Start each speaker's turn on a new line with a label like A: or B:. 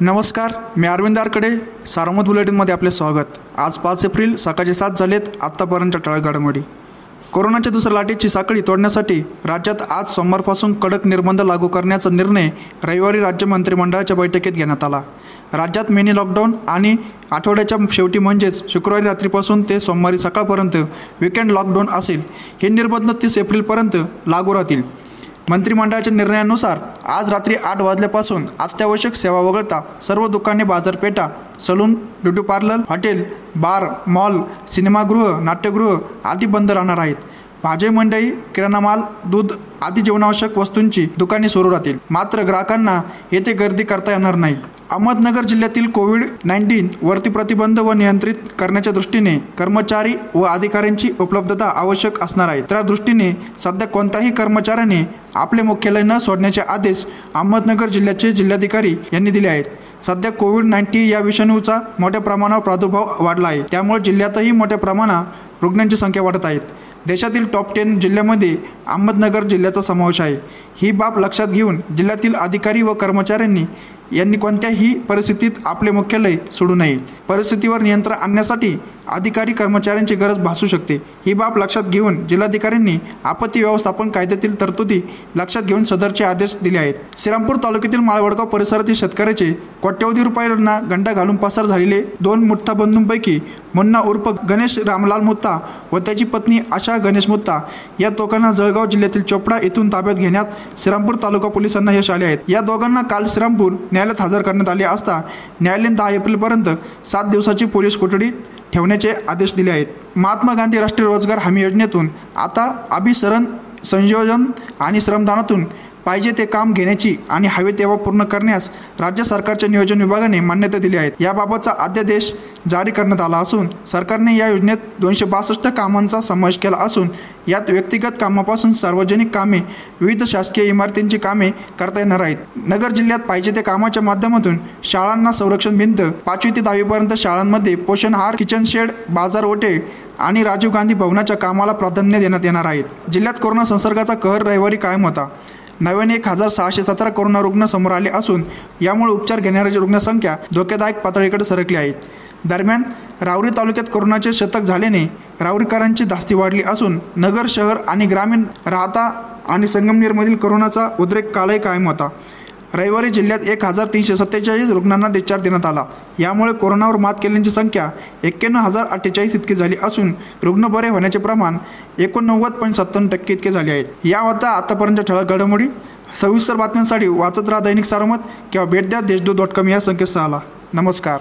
A: नमस्कार मी अरविंद आरकडे सारमत बुलेटिनमध्ये आपले स्वागत. आज पाच एप्रिल सकाळचे सात झालेत आत्तापर्यंतच्या ठळक घडामोडी कोरोनाच्या दुसऱ्या लाटेची साखळी तोडण्यासाठी राज्यात आज सोमवारपासून कडक निर्बंध लागू करण्याचा निर्णय रविवारी राज्य मंत्रिमंडळाच्या बैठकीत घेण्यात आला. राज्यात मिनी लॉकडाऊन आणि आठवड्याच्या शेवटी म्हणजेच शुक्रवारी रात्रीपासून ते सोमवारी सकाळपर्यंत विकेंड लॉकडाऊन असेल. हे निर्बंध तीस एप्रिलपर्यंत लागू राहतील. मंत्रिमंडळाच्या निर्णयानुसार आज रात्री आठ वाजल्यापासून अत्यावश्यक सेवा वगळता सर्व दुकाने बाजारपेठा salon beauty parlour hotel bar mall सिनेमागृह नाट्यगृह आदी बंद राहणार आहेत. भाजी मंडई किराणा माल दूध आदी जीवनावश्यक वस्तूंची दुकाने सुरू राहतील. मात्र ग्राहकांना येथे गर्दी करता येणार नाही. अहमदनगर जिल्ह्यातील कोविड नाईन्टीन वरती प्रतिबंध व नियंत्रित करण्याच्या दृष्टीने कर्मचारी व अधिकाऱ्यांची उपलब्धता आवश्यक असणार आहे. त्या दृष्टीने सध्या कोणत्याही कर्मचाऱ्याने आपले मुख्यालय न सोडण्याचे आदेश अहमदनगर जिल्ह्याचे जिल्हाधिकारी यांनी दिले आहेत. सध्या कोविड नाईन्टीन या विषाणूचा मोठ्या प्रमाणावर प्रादुर्भाव वाढला आहे. त्यामुळे जिल्ह्यातही मोठ्या प्रमाणात रुग्णांची संख्या वाढत आहेत देशातील टॉप टेन जिल्ह्यामध्ये अहमदनगर जिल्ह्याचा समावेश आहे. ही बाब लक्षात घेऊन जिल्ह्यातील अधिकारी व कर्मचाऱ्यांनी यांनी कोणत्याही परिस्थितीत आपले मुख्यालय सोडू नये. परिस्थितीवर नियंत्रण आणण्यासाठी अधिकारी कर्मचाऱ्यांची गरज भासू शकते. ही बाब लक्षात घेऊन जिल्हाधिकाऱ्यांनी आपत्ती व्यवस्थापन कायद्यातील तरतुदी लक्षात घेऊन सदरचे आदेश दिले आहेत. श्रीरामपूर तालुक्यातील माळवडगाव परिसरातील शेतकऱ्याचे कोट्यवधी रुपयांना गंडा घालून पसार झालेले दोन मुठ्ठा बंधूंपैकी मुन्ना उर्फ गणेश रामलाल मुत्ता व त्याची पत्नी आशा गणेश मुत्ता या दोघांना जळगाव जिल्ह्यातील चोपडा येथून ताब्यात घेण्यात श्रीरामपूर तालुका पोलिसांना यश आले आहेत या दोघांना काल श्रीरामपूर न्यायालयात हजर करण्यात आले असता न्यायालयाने दहा एप्रिलपर्यंत सात दिवसाची पोलीस कोठडी ठेवण्याचे आदेश दिले आहेत. महात्मा गांधी राष्ट्रीय रोजगार हमी योजनेतून आता अभिसरण संयोजन आणि श्रमदानातून पाहिजे ते काम घेण्याची आणि हवे तेव्हा पूर्ण करण्यास राज्य सरकारच्या नियोजन विभागाने मान्यता दिली आहे याबाबतचा अध्यादेश जारी करण्यात आला असून सरकारने या योजनेत दोनशे बासष्ट कामांचा समावेश केला असून यात व्यक्तिगत कामापासून सार्वजनिक कामे विविध शासकीय इमारतींची कामे करता येणार आहेत. नगर जिल्ह्यात पाहिजे ते कामाच्या माध्यमातून शाळांना संरक्षण भिंत पाचवी ते दहावीपर्यंत शाळांमध्ये पोषण आहार किचन शेड बाजार ओटे आणि राजीव गांधी भवनाच्या कामाला प्राधान्य देण्यात येणार आहे. जिल्ह्यात कोरोना संसर्गाचा कहर रविवारी कायम होता. नव्याने एक हजार सहाशे सतरा कोरोना रुग्ण समोर आले असून यामुळे उपचार घेणाऱ्याची रुग्णसंख्या धोक्यादायक पातळीकडे सरकली आहेत. दरम्यान रावरी तालुक्यात कोरोनाचे शतक झाल्याने रावरीकरांची धास्ती वाढली असून नगर शहर आणि ग्रामीण राहता आणि संगमनेरमधील कोरोनाचा उद्रेक काळही कायम होता. रविवारी जिल्ह्यात एक हजार तीनशे सत्तेचाळीस रुग्णांना डिस्चार्ज देण्यात आला. यामुळे कोरोनावर मात केल्यांची संख्या एक्क्याण्णव हजार अठ्ठेचाळीस इतकी झाली असून रुग्ण बरे होण्याचे प्रमाण एकोणनव्वद पॉईंट सत्तावन्न टक्के इतके झाले आहेत. या होता आतापर्यंत ठळक घडामोडी सविस्तर बातम्यांसाठी वाचत राहा दैनिक सारमत किंवा भेट द्या देशदूत डॉट कॉम या संकेतस्थळाला. नमस्कार.